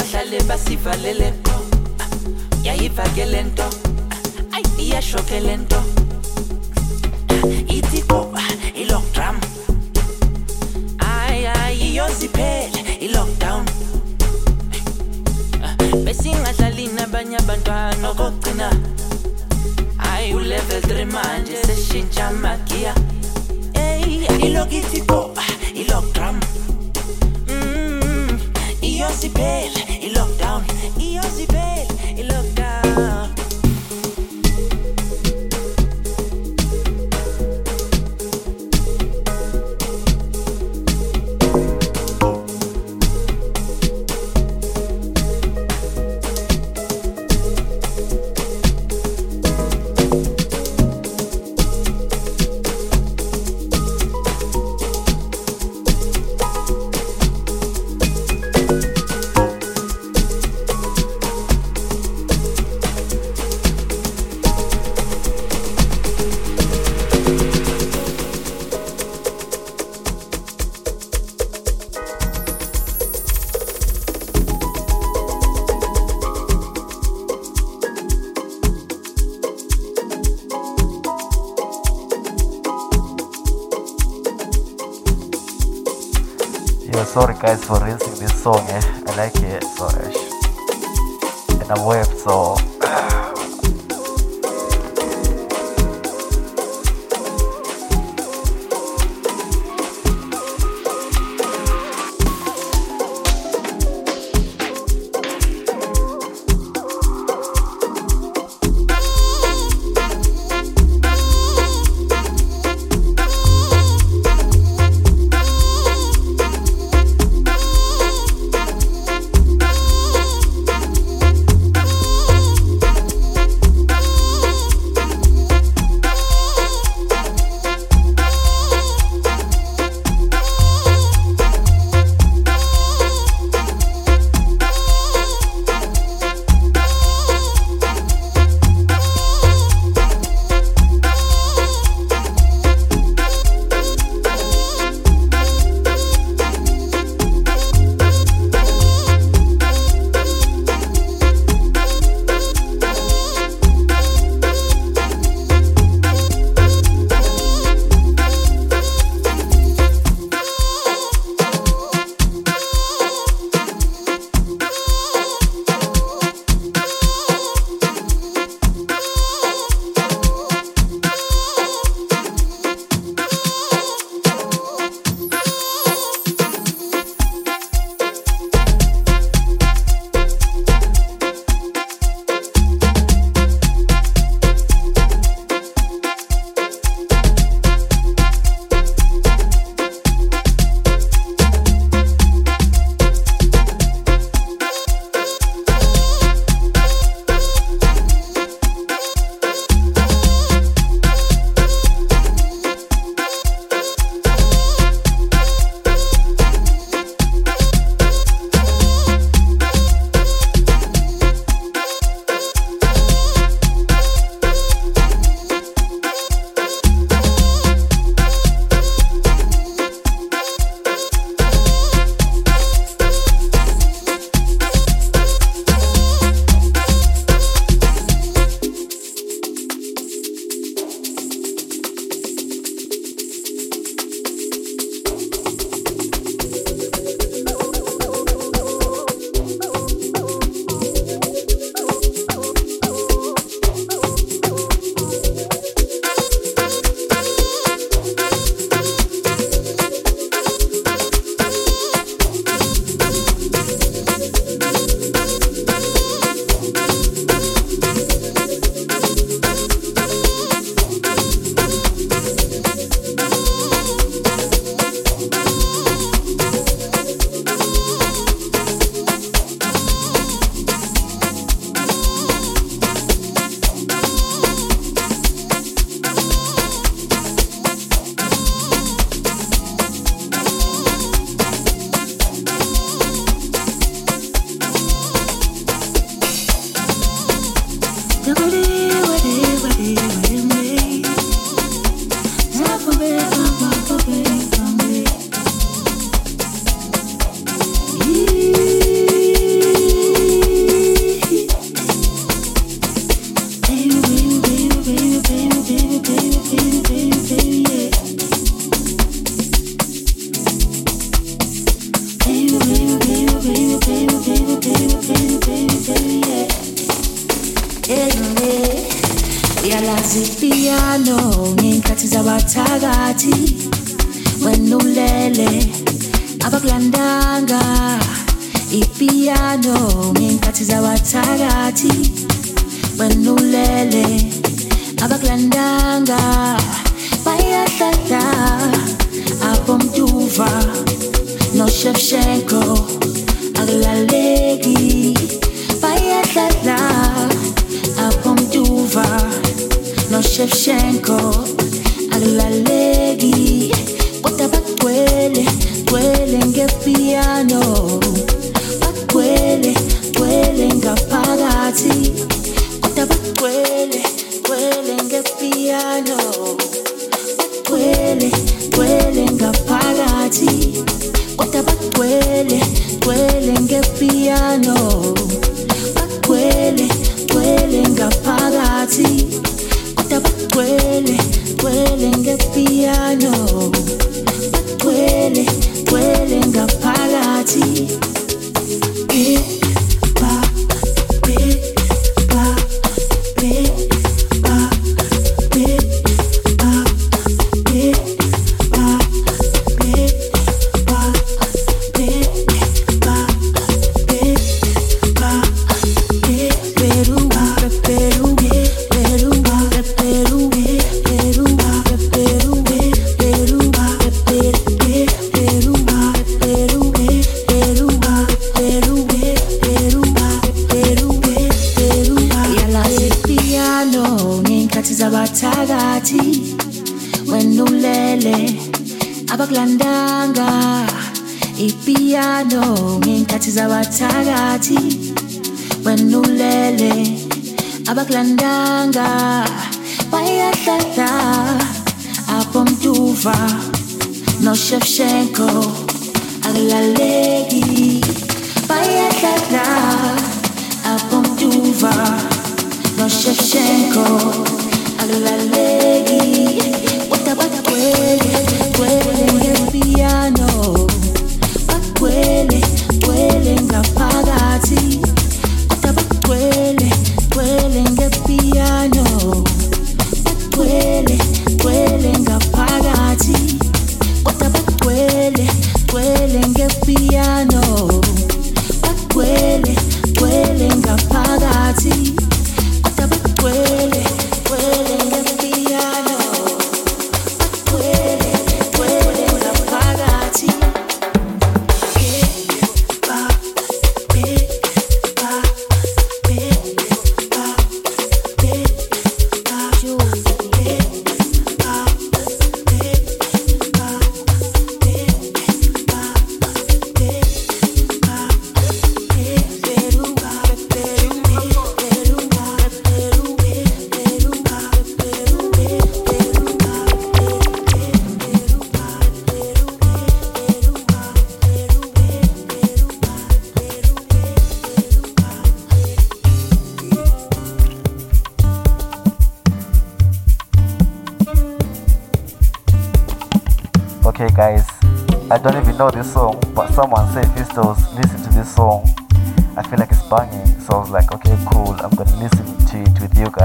bahlale basivalele qo ah, yayiva ke le nto ayi ah, iyashoke le nto ithi oh, ah, goba i-lockdown ay ay iyosiphele i-lockdown besingadlali nabanye abantwana okokugcina hayi ulevel 3 manje seshintsha magiya ey ilokithi goba oh, i-lockdown iyosiphele i-lockdown iyosiphele i-lockdown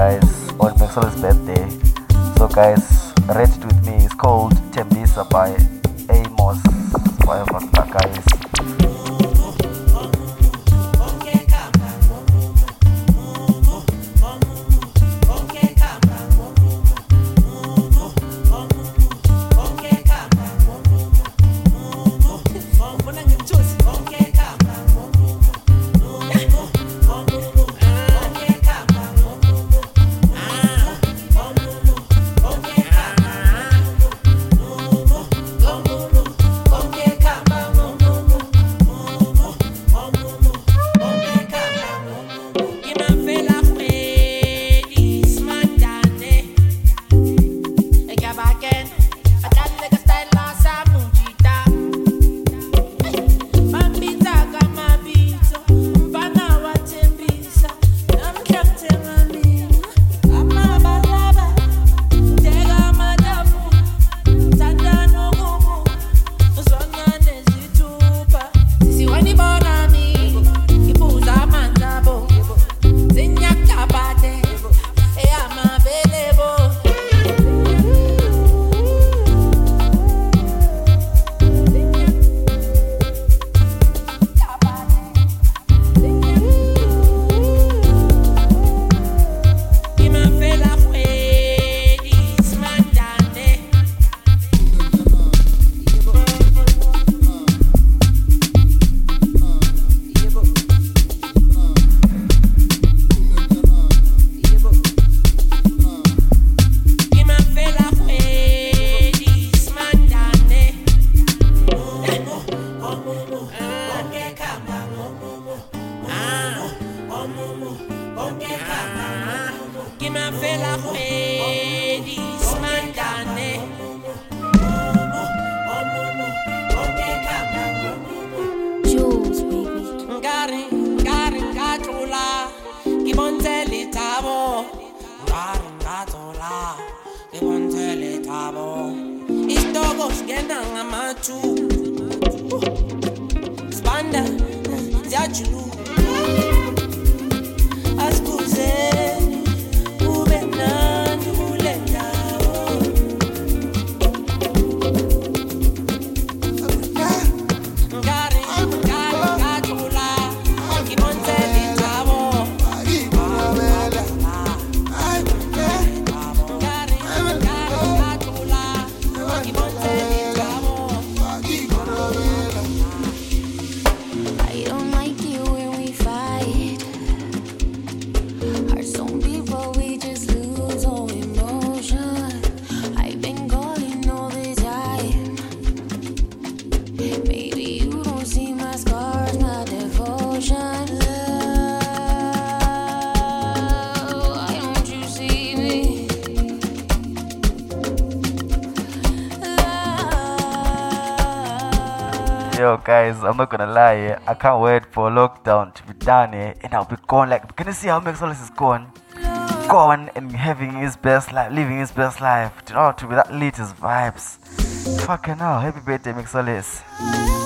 guys on Maxwell's birthday. So guys, read it with me. It's called Tembisa by Amos. Guys. ngendanga mathu spanda mm, ziyajuluka asikuzele I'm not gonna lie, I can't wait for lockdown to be done here and I'll be gone. Like, can you see how Max is gone? Gone and having his best life, living his best life. Do you know, to be that latest vibes. Fucking hell, happy birthday, Max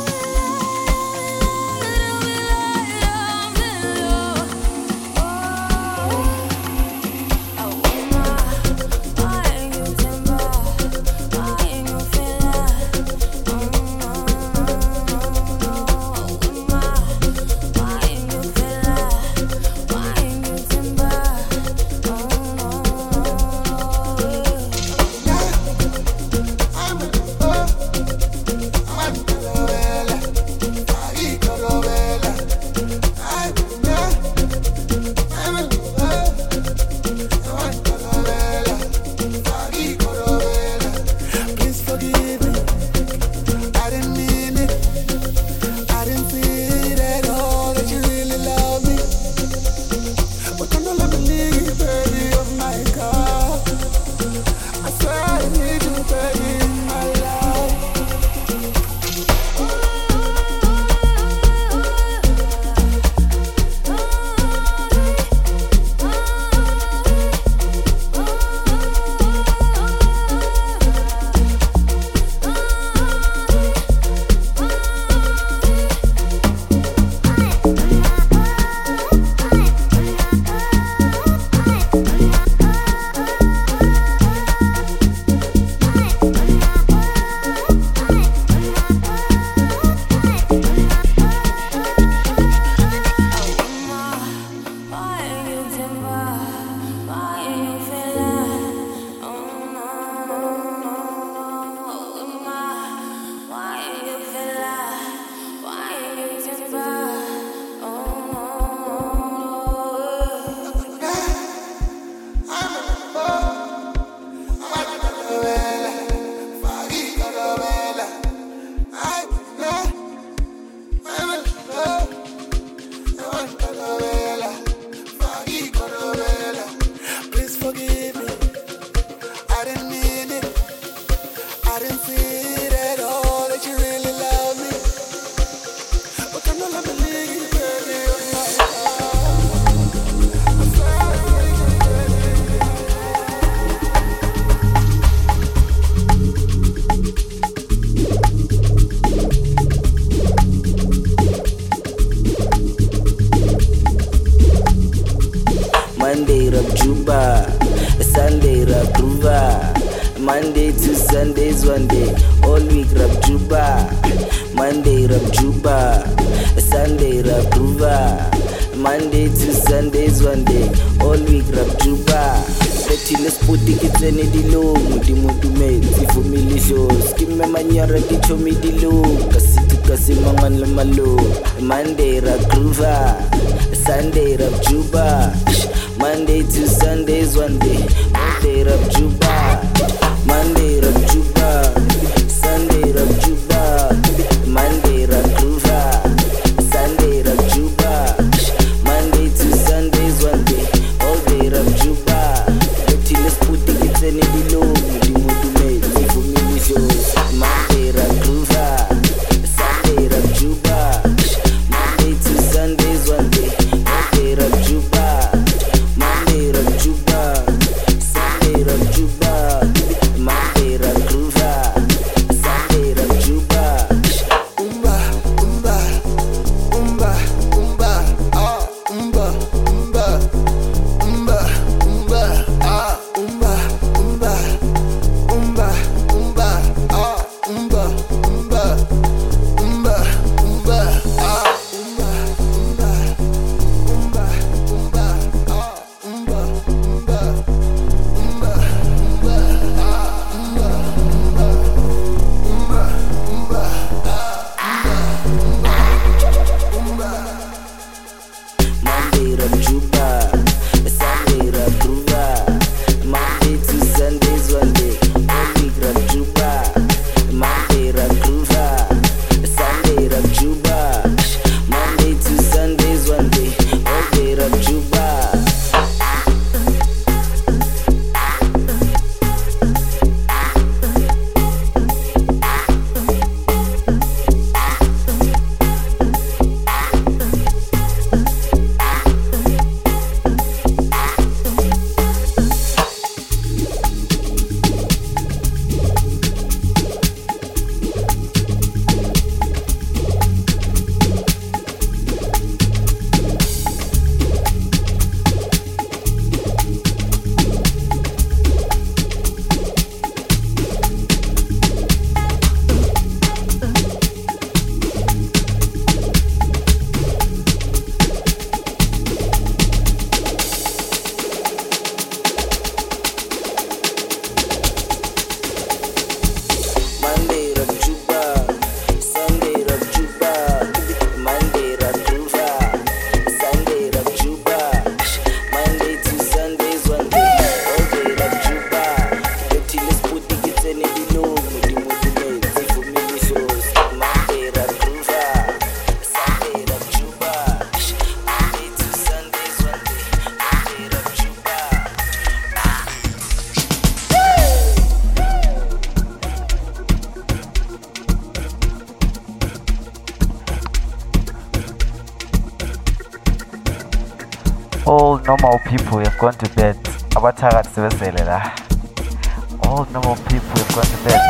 all normal people have gone to bed.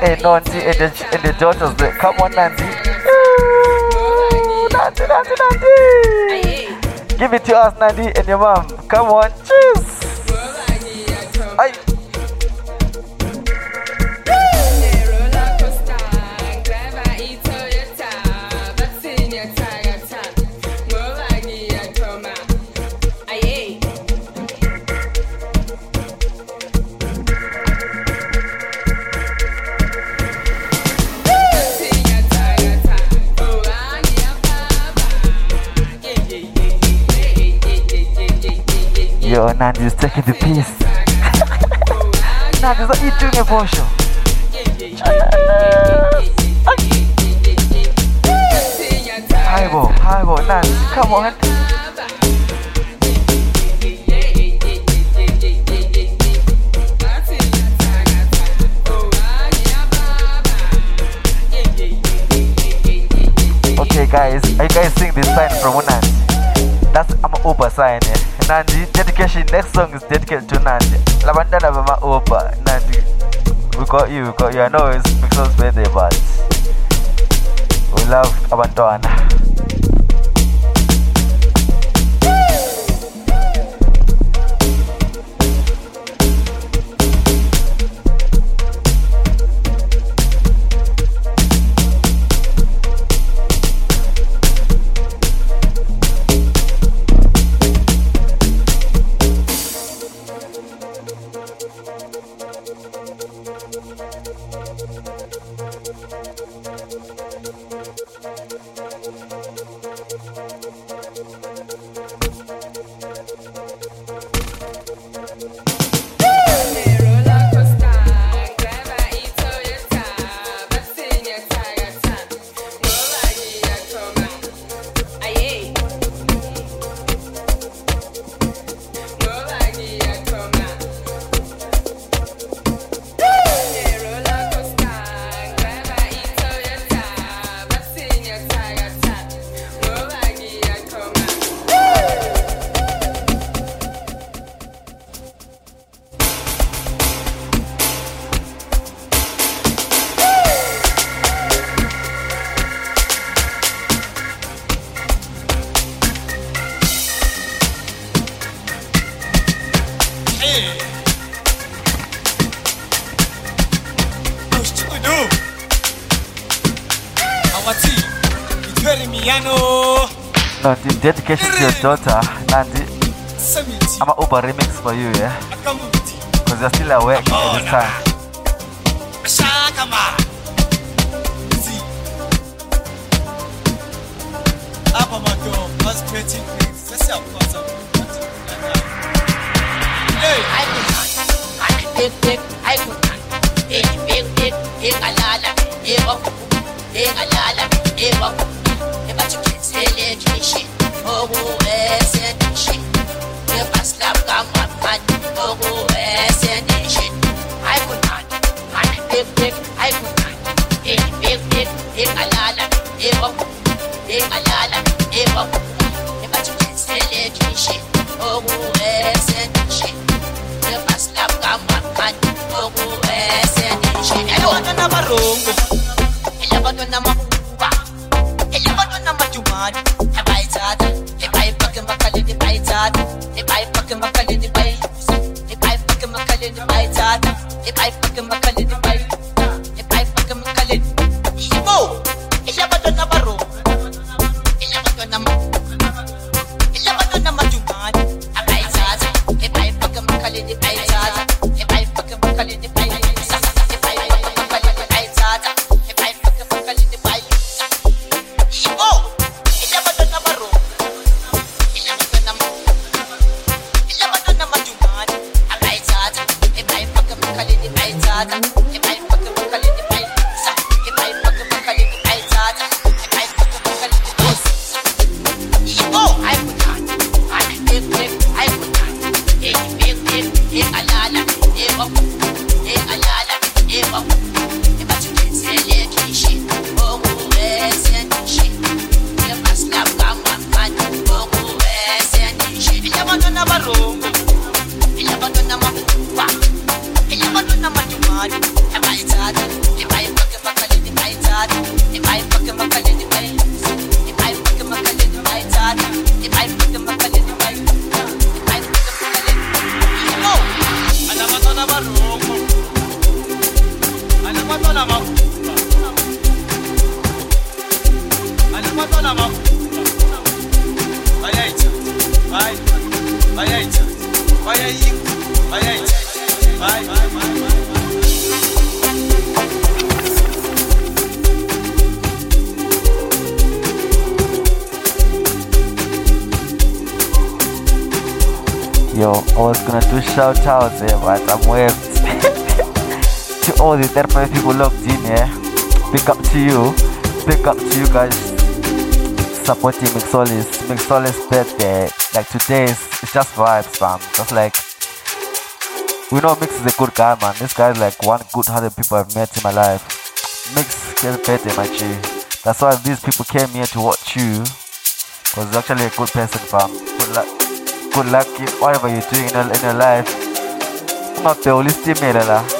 Hey nonti and the, and the daughters there. come on nanti Ooh, nanti nanti nanti give it to us nanti and your mom. Come on Yo, Nandi's taking the. Nandi's what you doing show? Highball, highball, Nandi, come on. Okay, guys, are you guys seeing this sign from Nandi? That's I'm an Uber sign. Eh? Nandi, dedication. Next song is dedicated to Nandi. Labandana Mama Uber. Nandi, we got you, we got you. I know it's Mixoli's birthday, but we love Abantwana. Daughter. Nandi. I'm an Uber remix for you, yeah? Marcou supporting Mixolis. Mixolis birthday. Like today is it's just vibes, fam. Just like we know Mix is a good guy, man. This guy's like one good hundred people I've met in my life. Mix his birthday, my G. That's why these people came here to watch you. Cause he's actually a good person, fam. Good luck good luck whatever you're doing in your, in your life. Ungabe ulistimela la. Yo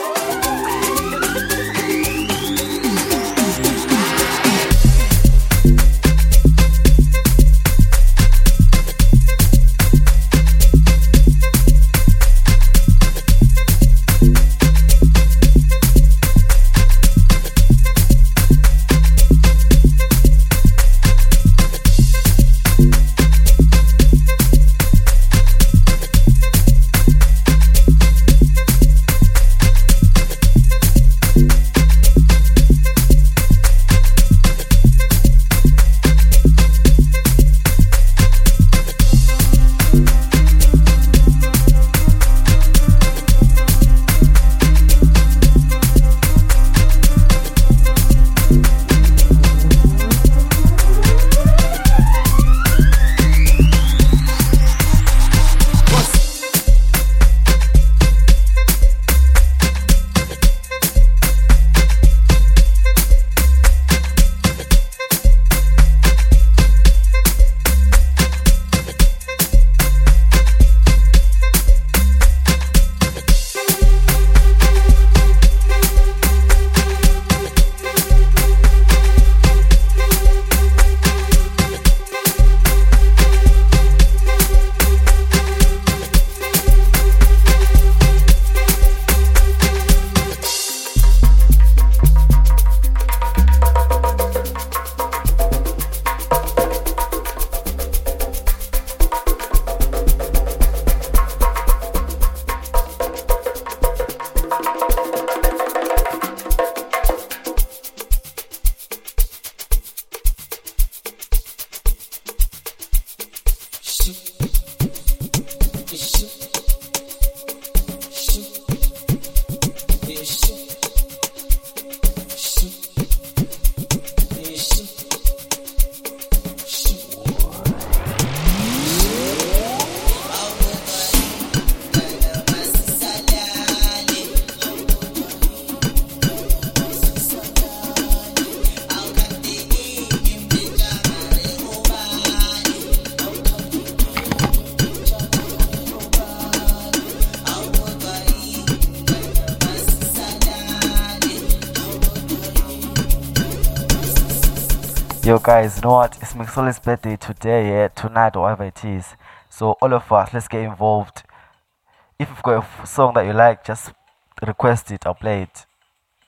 guys, you know what? It's Mixoli's birthday today, yeah, tonight or whatever it is. So all of us, let's get involved. If you've got a song that you like, just request it. I'll play it.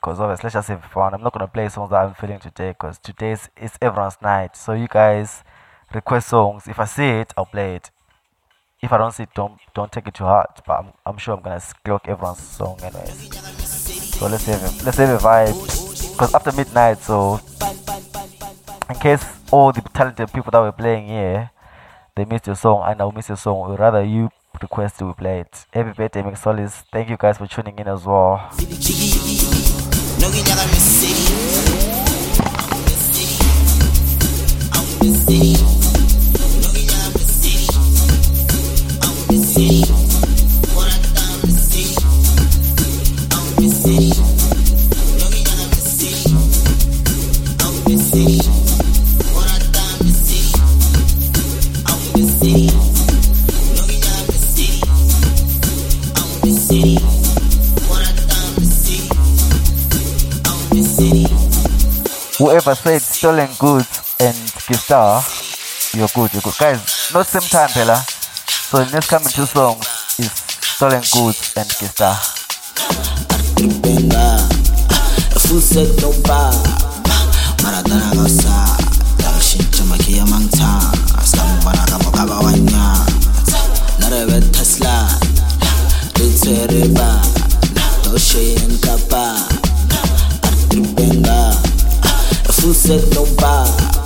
Cause obviously, let's just have fun. I'm not gonna play songs that I'm feeling today, cause today's it's everyone's night. So you guys request songs. If I see it, I'll play it. If I don't see it, don't don't take it to heart. But I'm, I'm sure I'm gonna clock everyone's song anyways. So let's have a, let's have a vibe. Cause after midnight, so in case all the talented people that were playing here they missed your song and I'll miss your song, we'd rather you request we play it. Happy birthday, Mixolis. Thank you guys for tuning in as well. whoever said stolen goods and Guitar, you're good, you're good. Guys, not same time, Pella. So the next coming two songs is stolen goods and Guitar. Sussa não bar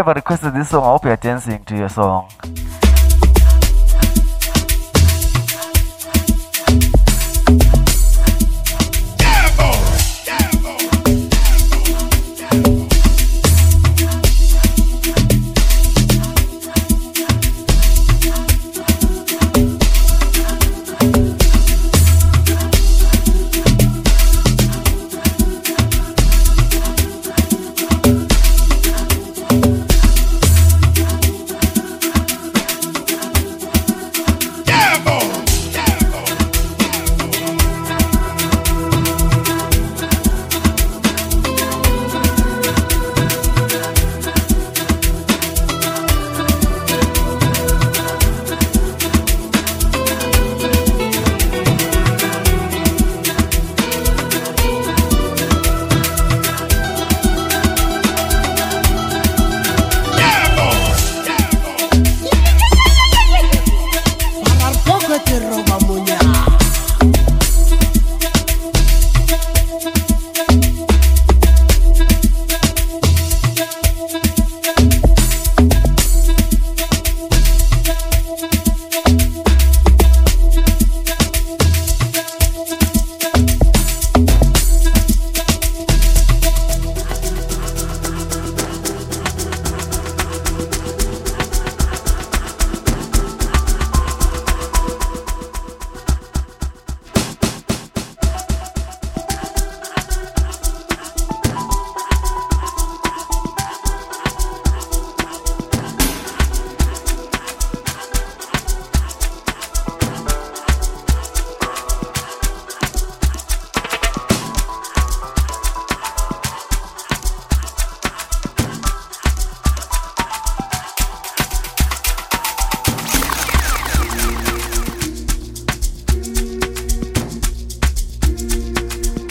Whoever requested this song, I hope you're dancing to your song.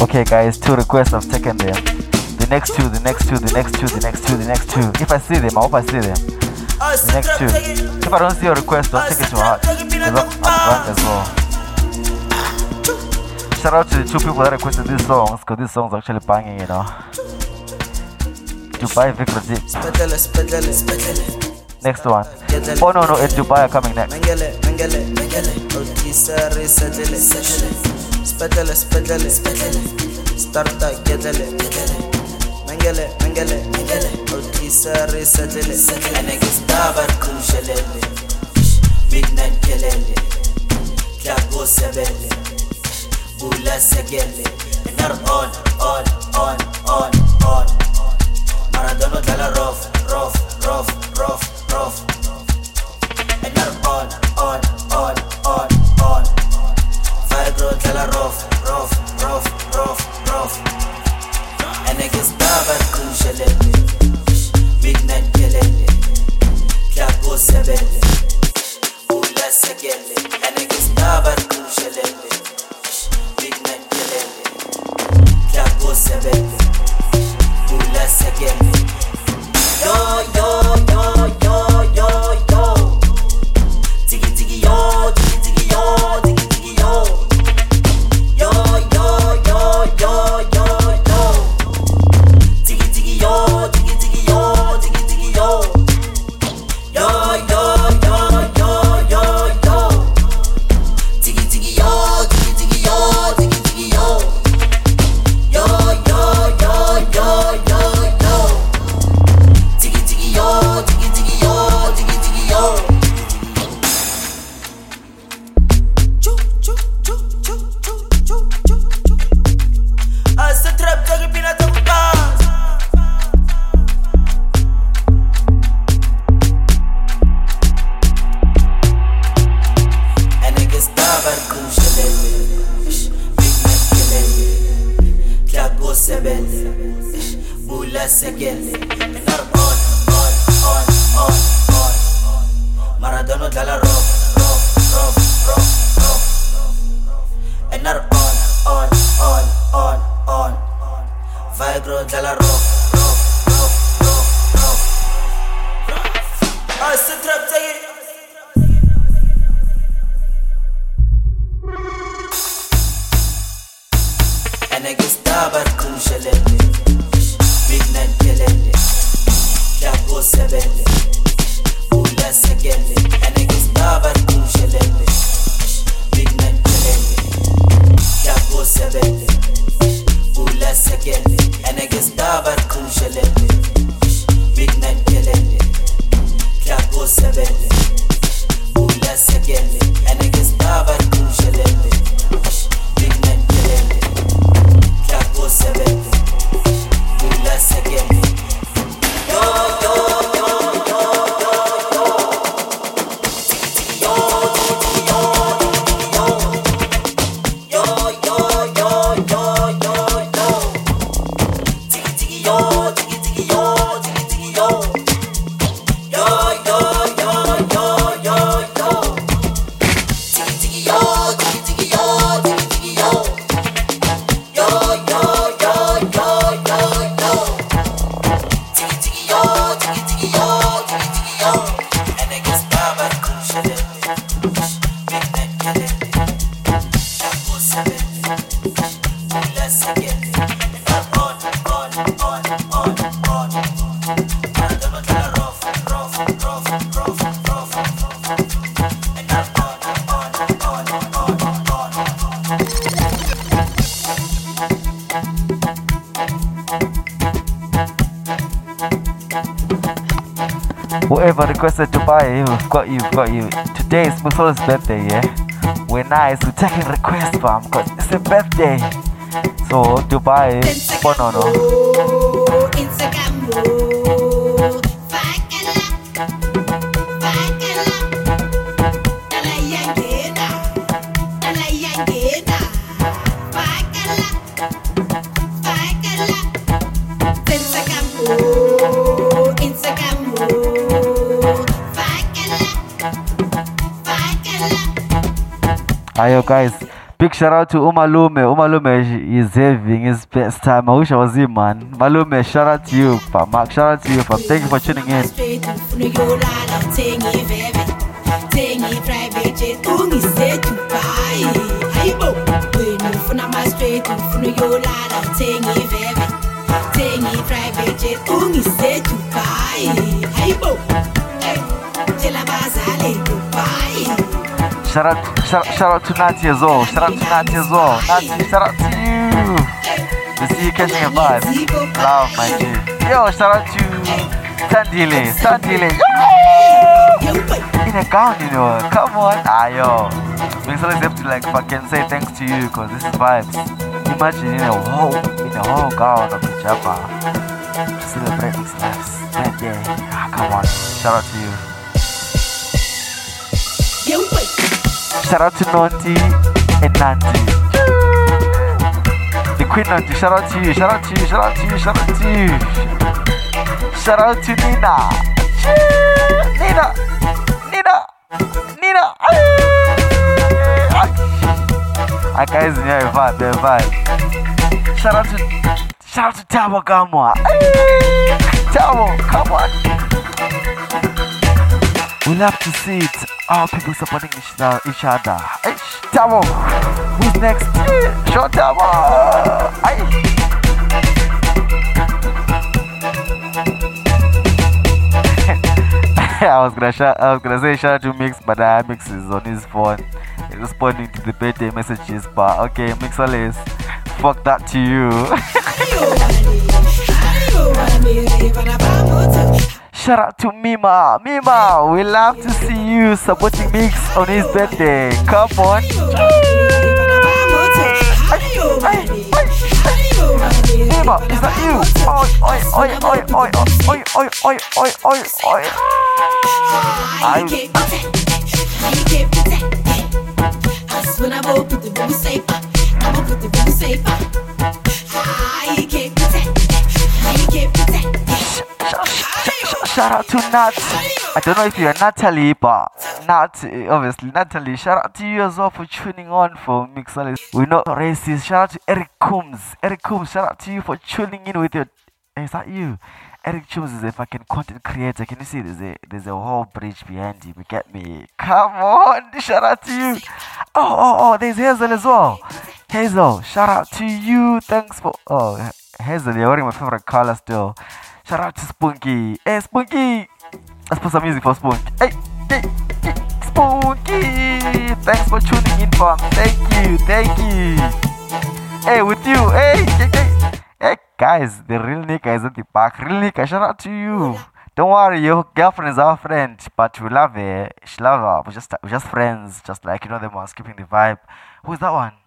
Okay, guys, two requests. I've taken them. The next two, the next two, the next two, the next two, the next two. If I see them, I hope I see them. The next two. If I don't see your request, don't take it to heart. Because I'm, I'm drunk as well. Shout out to the two people that requested these songs, because these songs are actually banging, you know. Dubai Vic Razik. Spedele, spedele, spedele. Next one. Oh no, no, and Dubai are coming next. Spedele, spedele, spedele. Starta gedele, gedele. Mengele, mengele, mengele. Ulti sarı sedele. Ene gizda barkum şelele. Midnight gelele. Klabo sebele. Bula segele. Enar on, on, on, on, on. Maradona dalaron. Whoever requested to buy, we've got you, we've got you. Today is Musola's birthday, yeah? We're nice, we're taking requests, fam, because it's a birthday. So, Dubai, Bonono. It's a gamble. Ayo guys, big shout out to Umalume. Umalume is having his best time. I wish I was him, man. Malume, shout out to you, pa. Mark, shout out to you, for Thank you for tuning in. Tengi private Hey. Shout out, shout, out to Natty as well. Shout out to Natty as well. Natty, shout out to you. This is you catching a vibe. Love, my dude. Yo, shout out to Tandile. Tandile. In a gown, you know. Come on. Ah, yo. We always have to, like, fucking say thanks to you because this is vibes. Imagine in a whole, in a whole gown of a japa. celebrate this Right there. Ah, come on. Shout out to you. Shout out to Nonti and Nanti. The Queen Nanti, shout out to you, shout out to you, shout out to you, shout out to you. Shout out to Nina. Nina. Nina. Nina. I guys here vibe, they vibe. Shout out to shout out to Tabo Gamwa. Tabo, come on. We love to see it. All people supporting each, uh, each other. Hey, Tabo. Who's next? Show. Hey. I was gonna shout, I was gonna say shout out to Mix, but uh, Mix is on his phone responding to the birthday messages. But okay, Mixolis, fuck that to you. Shout out to Mima, Mima, we love to see you supporting Mix on his birthday. Come on. Mima, is that you? Oi, oi, oi, oi, oi, oi, oi, oi, oi, oi, oi. I. I. I I put the safe. I'ma put the safe. Shout out to Nat. I don't know if you're Natalie, but Nat, obviously Natalie. Shout out to you as well for tuning on for Mixolis. We know racist. Shout out to Eric Coombs. Eric Coombs, shout out to you for tuning in with your. Is that you? Eric Coombs is a fucking content creator. Can you see there's a there's a whole bridge behind? You get me? Come on, shout out to you. Oh oh oh, there's Hazel as well. Hazel, shout out to you. Thanks for oh Hazel, you're wearing my favorite color still. Shout out to Spunky. Hey Spunky, let's put some music for Spunky. Hey hey, hey Spunky, thanks for tuning in, fam. Thank you, thank you. Hey, with you, hey, hey, hey. Hey guys, the real Nika is at the back. Real Nika, shout out to you. Don't worry, your girlfriend is our friend, but we love her. She love her. We're just we're just friends, just like you know the ones keeping the vibe. Who's that one?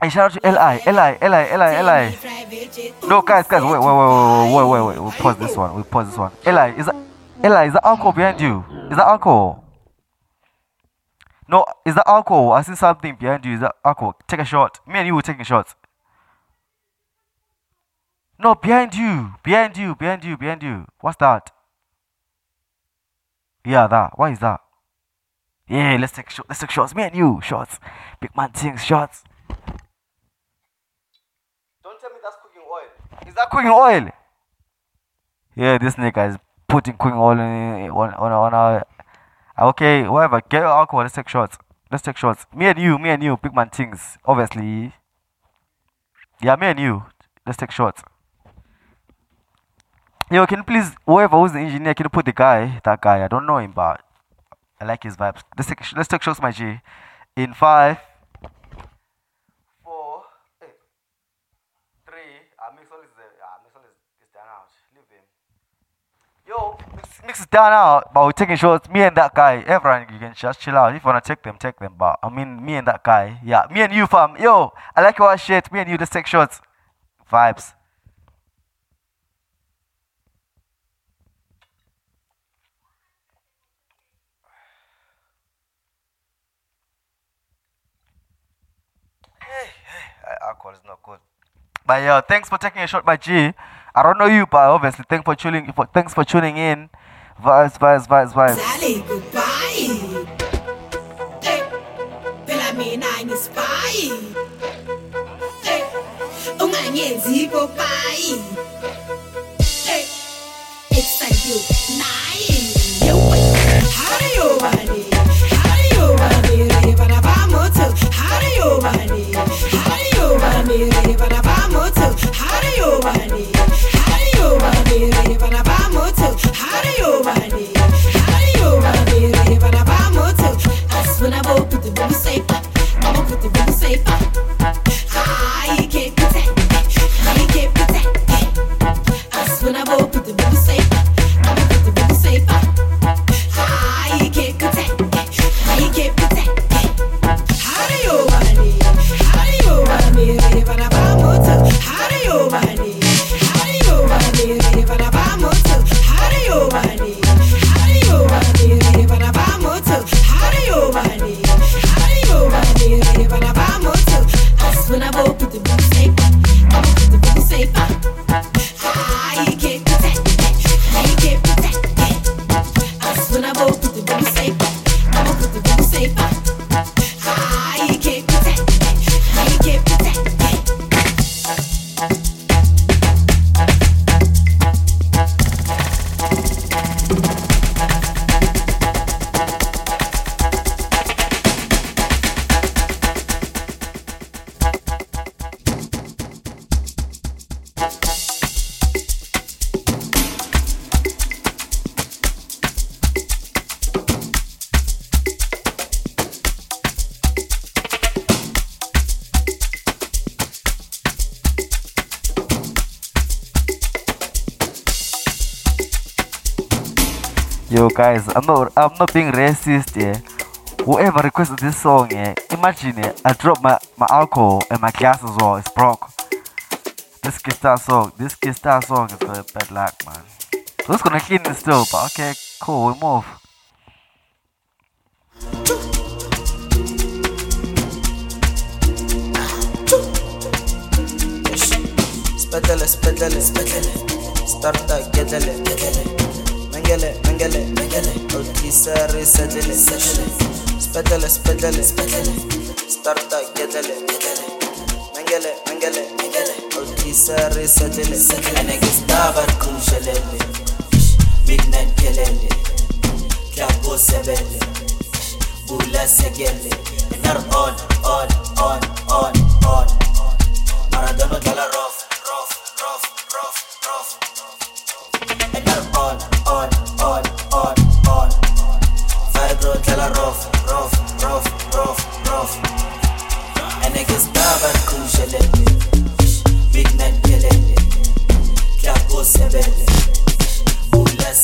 Hey, shout out to Li, Li, Li, Li, Li. No, guys, guys, wait, wait, wait, wait, wait, wait, wait. We'll pause this one. We'll pause this one. Eli, is that Eli? Is that alcohol behind you? Is that alcohol? No, is that alcohol? I see something behind you. Is that alcohol? Take a shot. Me and you were taking shots. No, behind you, behind you, behind you, behind you. What's that? Yeah, that. Why is that? Yeah, let's take shots. Let's take shots. Me and you, shots. Big man things, shots. Don't tell me that's cooking That cooking oil? Yeah, this nigga is putting cooking oil on on on, on our. Okay, whatever. Get alcohol. Let's take shots. Let's take shots. Me and you, me and you, big man things. Obviously. Yeah, me and you. Let's take shots. Yo, can you please, whoever who's the engineer, can you put the guy, that guy? I don't know him, but I like his vibes. Let's take, let's take shots, my G. In five, four, eight, three. Ah, Mixol is there. Ah, Mixol is, is down out. Leave him. Yo, mix, is down out, but we're taking shots. Me and that guy. Everyone, you can just chill out. If you wanna take them, take them. But I mean, me and that guy. Yeah, me and you, fam. Yo, I like your shit. Me and you, let's take shots. Vibes. Hey, hey, alcohol is not good. But yeah, thanks for taking a shot, my G. I don't know you, but obviously, thanks for tuning. For, thanks for tuning in. Vibes, vibes, vibes, vibes. Sally, goodbye. Hey, phela mina ngisipayi. Hey, ungangenzi popayi. Hey, excited nayi. Yo, hariyo bani, hariyo bani, re bana ba moto, hariyo bani, hariyo bani, re bana ba moto, hariyo bani, safer. Guys, I'm not I'm not being racist, yeah. Whoever requested this song, yeah, imagine yeah, I dropped my, my alcohol and my glass as well, it's broke. This guitar song, this guitar song is a bad luck, man. So it's gonna clean it still, but okay, cool, we move. Spedele, spedele, spedele. Starta, gedele, gedele. Mengele, mengele, mengele. Alkisare, sedele, sedele. Spedele, spedele, spedele. Starta, gedele, gedele. Mengele, mengele, mengele. Alkisare, sedele, sedele. Enegistabar kumshelele. Midnight kelele. Klapo sebele. Bula segele. Nar on, on, on, on, on. Maradona dala sebele. Ula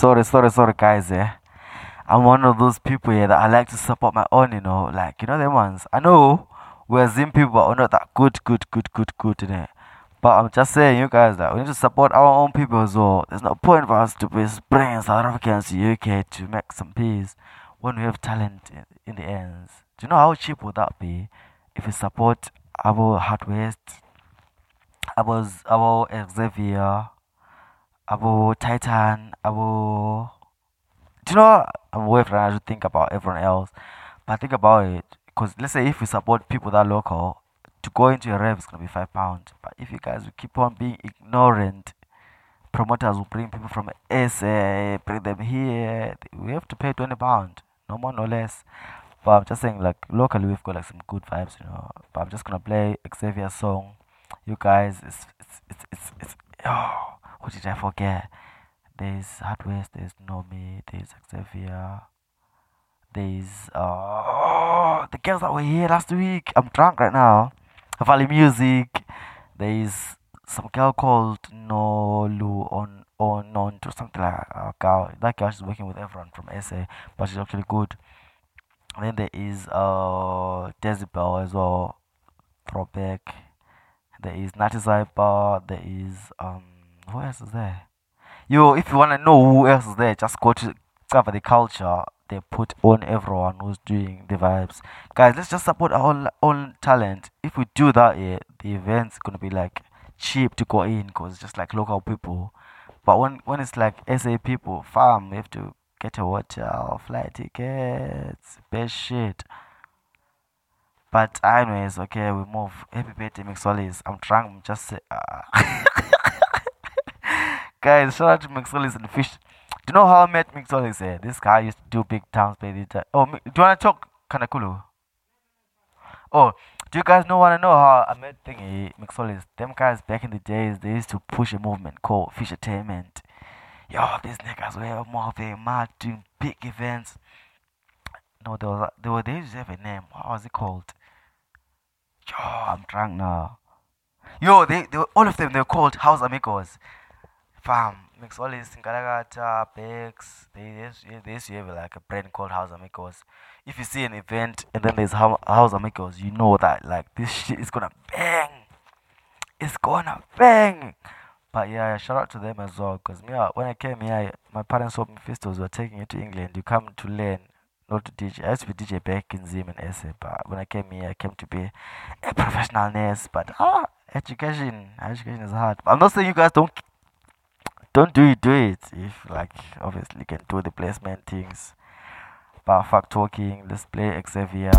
sorry, sorry, sorry, guys, eh. I'm one of those people here that I like to support my own, you know, like, you know, them ones. I know we're Zim people, but we're not that good, good, good, good, good it. But I'm just saying, you guys, that we need to support our own people as well. There's no point for us to be spraying South Africans to UK to make some peace when we have talent in, in the ends. Do you know how cheap would that be if we support our Hard West, our, our Xavier, our Titan, our. Do you know? I'm away from I should think about everyone else, but think about it. Because let's say if we support people that are local, to go into a rave is gonna be five pounds. But if you guys will keep on being ignorant, promoters will bring people from SA, bring them here. We have to pay twenty pound, no more no less. But I'm just saying, like locally, we've got like some good vibes, you know. But I'm just gonna play Xavier's song. You guys, it's it's it's it's, it's oh, what did I forget? There's Hard West, there's Nomi, there's Xavier, there's uh the girls that were here last week. I'm drunk right now. Valley Music. There's some girl called Nolu on on on to something like a girl. That girl she's working with everyone from SA, but she's actually good. And then there is uh Decibel as well, throwback. There is Natty Zyper. There is um who else is there? Yo, if you wanna know who else is there, just go to cover the culture. They put on everyone who's doing the vibes. Guys, let's just support our own, own talent. If we do that, yeah, the event's gonna be like cheap to go in because it's just like local people. But when when it's like SA people, fam, we have to get a hotel, flight tickets, best shit. But anyways, okay, we move. Happy birthday, Mixolis. I'm drunk. Just uh, guys. Shout out to Mixolis and Fish. Do you know how I met Mixolis? Eh? This guy used to do big towns, baby. Oh, do you wanna talk Kanakulu? Oh, do you guys know wanna know how I met Thingy Mixolis? Them guys back in the days, they used to push a movement called Fish Entertainment. Yo, these niggas were moving mad, doing big events. No, there was a, they were they used to have a name. What was it called? Yo, I'm drunk now. Yo, they, they were, all of them they were called House Amigos. Fam, mix all these Singalagata, Bex. They, they, they used to have like a brand called House Amigos. If you see an event and then there's Hou- House Amigos, you know that like this shit is gonna bang. It's gonna bang. But yeah, shout out to them as well. Cause me, uh, when I came here, my parents told me Fistos were taking you to England. You come to learn, not to DJ. I used to be DJ back in Zim and SA, but when I came here, I came to be a professional nurse. But ah, education, education is hard. I'm not saying you guys don't don't do it, do it. If like obviously you can do the placement things. But fuck talking. Let's play Xavier.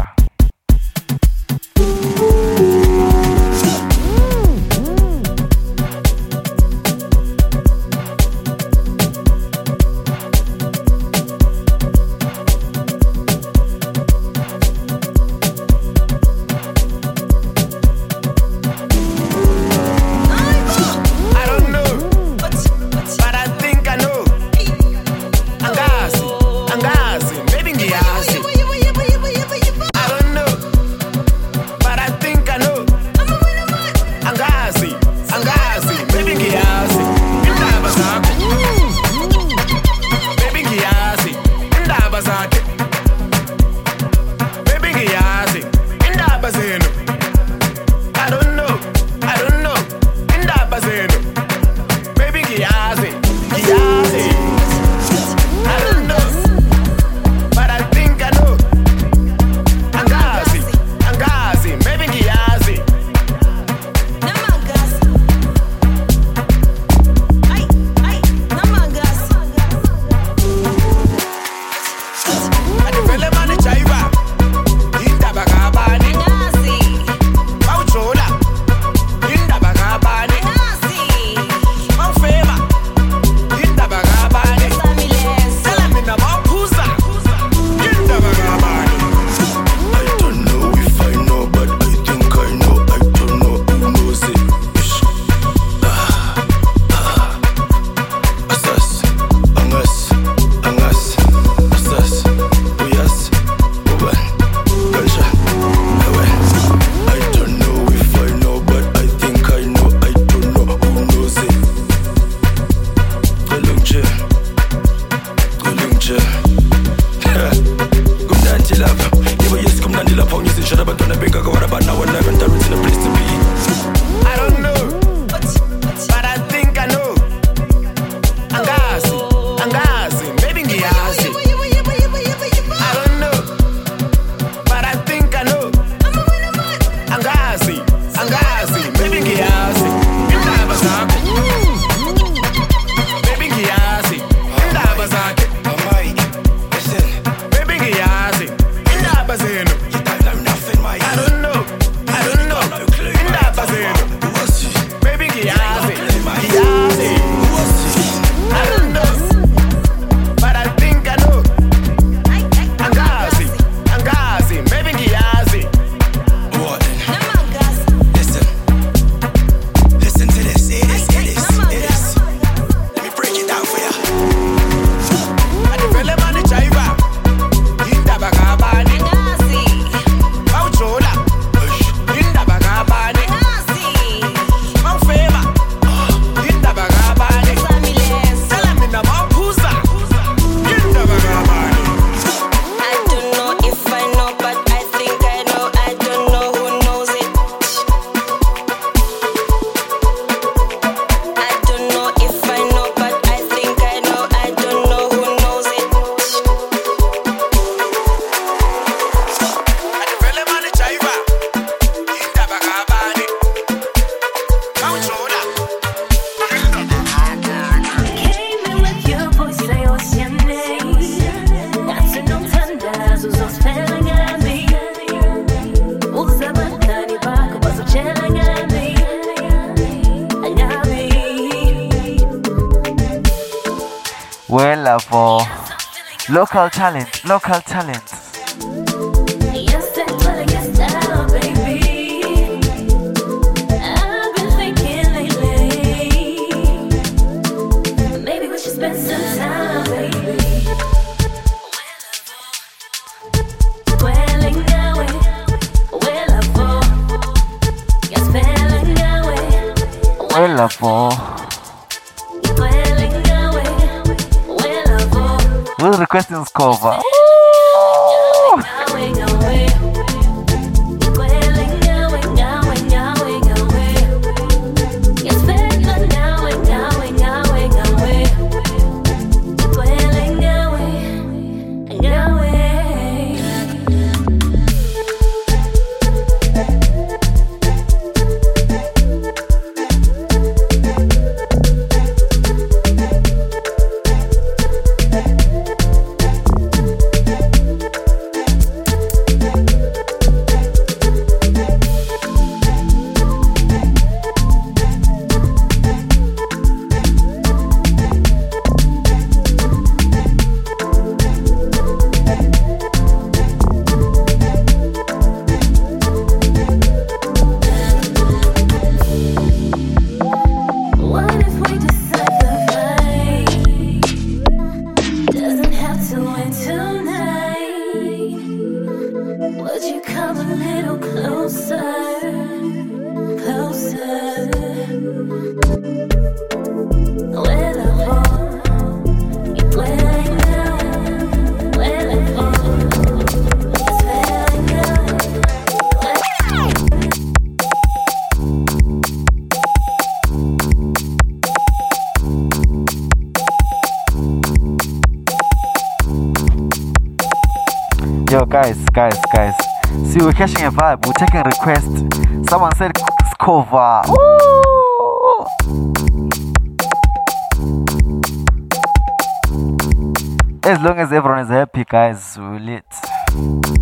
Local talent, local talent. Well, for kwestia związkowa. vibe. We're taking requests. Someone said Skova. As long as everyone is happy, guys, we'll it.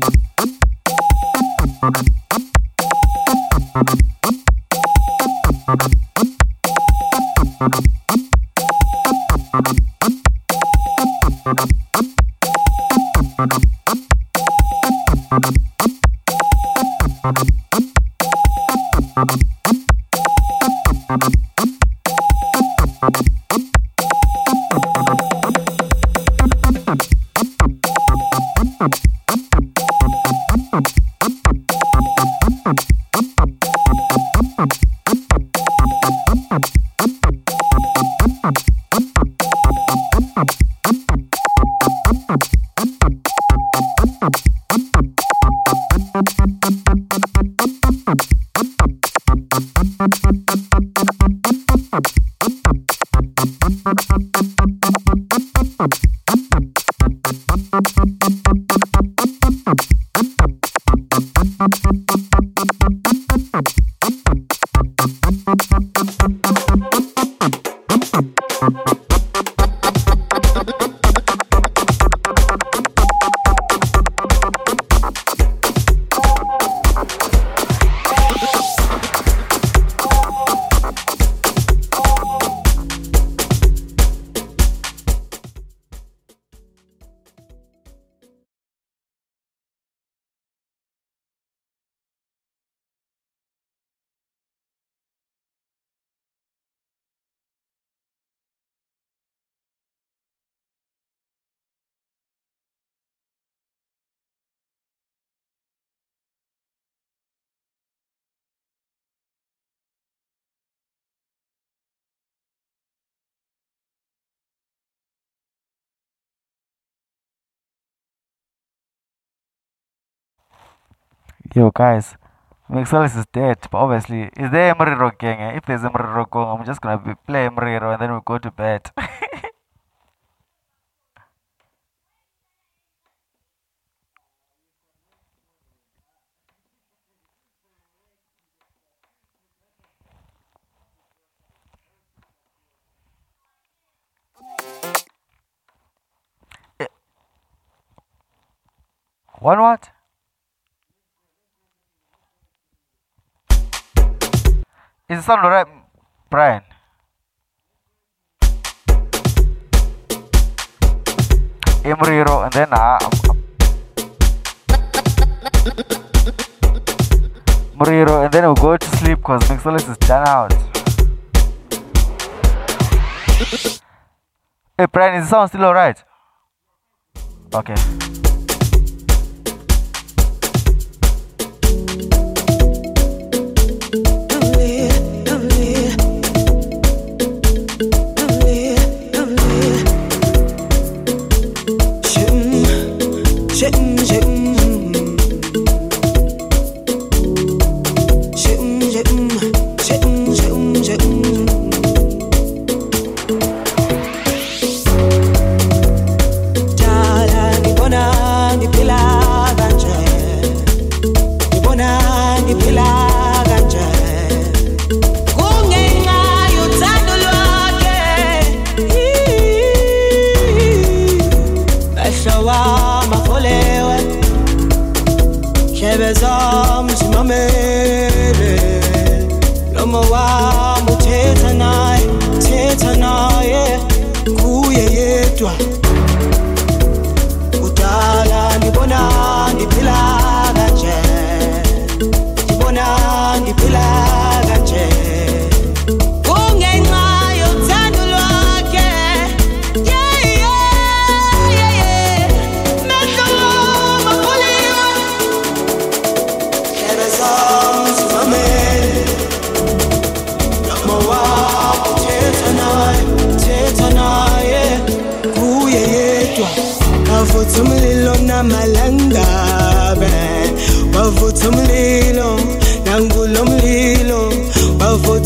you Yo, guys, Mixolis is dead, but obviously, is there Mriro gang? eh? If there's Mriro gang, I'm just gonna be, play Mriro and then we go to bed. Eh. One what? Is the alright, Brian? Imriro, and then uh, Muriro, and then we'll go to sleep because Mixolis is done out. Hey, Brian, is the sound still alright? Okay.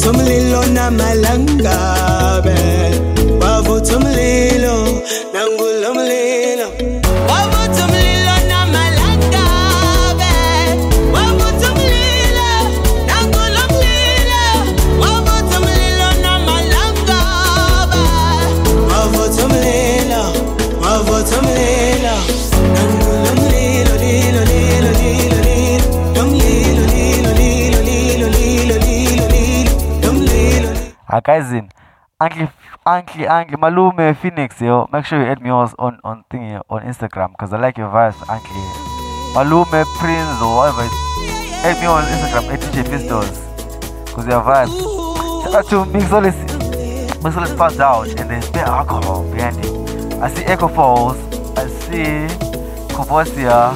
Wavutha umlilo namalangabe guys, Uncle, Uncle, Uncle, Malume, Phoenix, yo, make sure you add me on on thingy on Instagram because I like your vibes, Uncle. Malume, Prince, or whatever. Add me on Instagram at DJ Pistols because your vibes. Shout out to Mixolis. Mixolis passed out and there's bare alcohol behind him. I see Echo Falls. I see Courvoisier.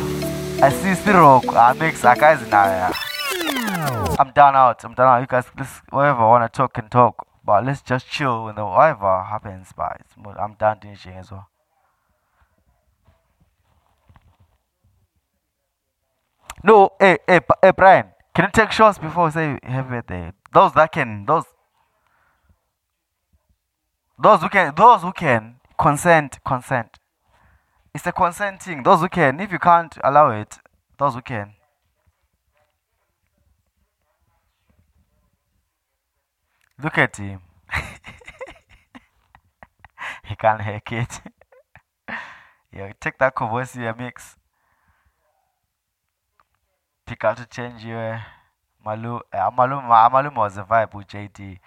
I see Spiro. I mix. I guys now. I'm done out. I'm done out. You guys, whatever wanna talk can talk, but let's just chill and whatever happens. But I'm done DJing as well. No, hey, hey, hey, Brian, can you take shots before we say happy birthday? Those that can, those, those who can, those who can consent, consent. It's a consent thing. Those who can, if you can't allow it, those who can. Look at him. he can't hack it. yeah, take that Courvoisier mix. Pick out to change your Malu. Uh, Malu, Ma- Malu was a vibe with JD.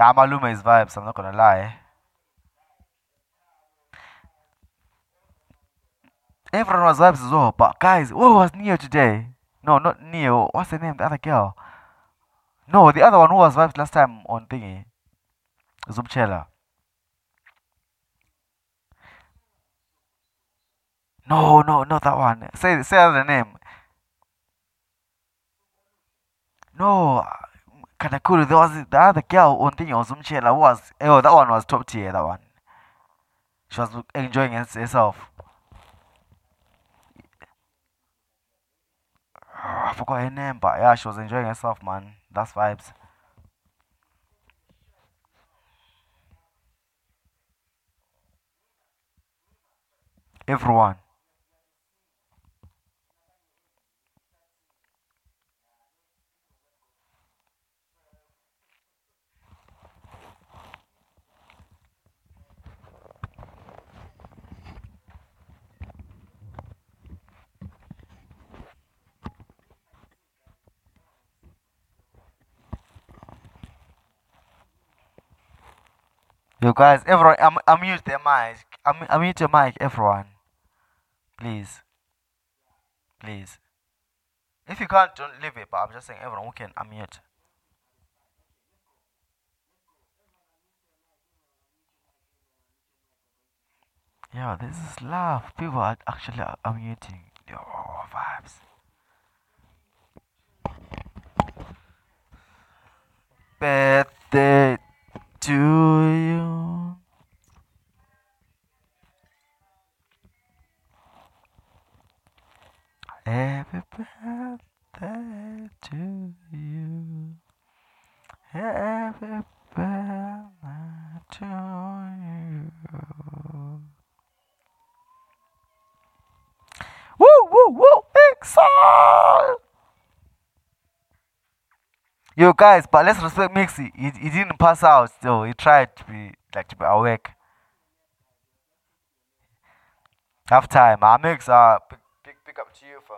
Ah, Maluma is vibes, I'm not gonna lie. Everyone was vibes as well, but guys, what was Neo today? No, not Neo. What's the name? The other girl. No, the other one who was vibes last time on thingy. Zumchela. No, no, not that one. Say say the name. No, Kanakuru. There was the other girl on thingy on Zumchela was. Oh, that one was top tier. That one. She was enjoying herself. Ah, forgot her name, but yeah, she was enjoying herself, man. That's vibes. Everyone. You guys, everyone, I'm, I'm mute the mic. I'm, I'm mute your mic, everyone. Please. Please. If you can't, don't leave it, but I'm just saying, everyone who can unmute. Yeah, this is love. People are actually unmuting. Yo, vibes. Birthday to you. Happy birthday to you. Happy birthday to you. Woo, woo, woo, Mixer! Yo, guys, but let's respect Mixie. He, he didn't pass out so He tried to be like to be awake. Half time. I mix uh pick, pick, pick up to you from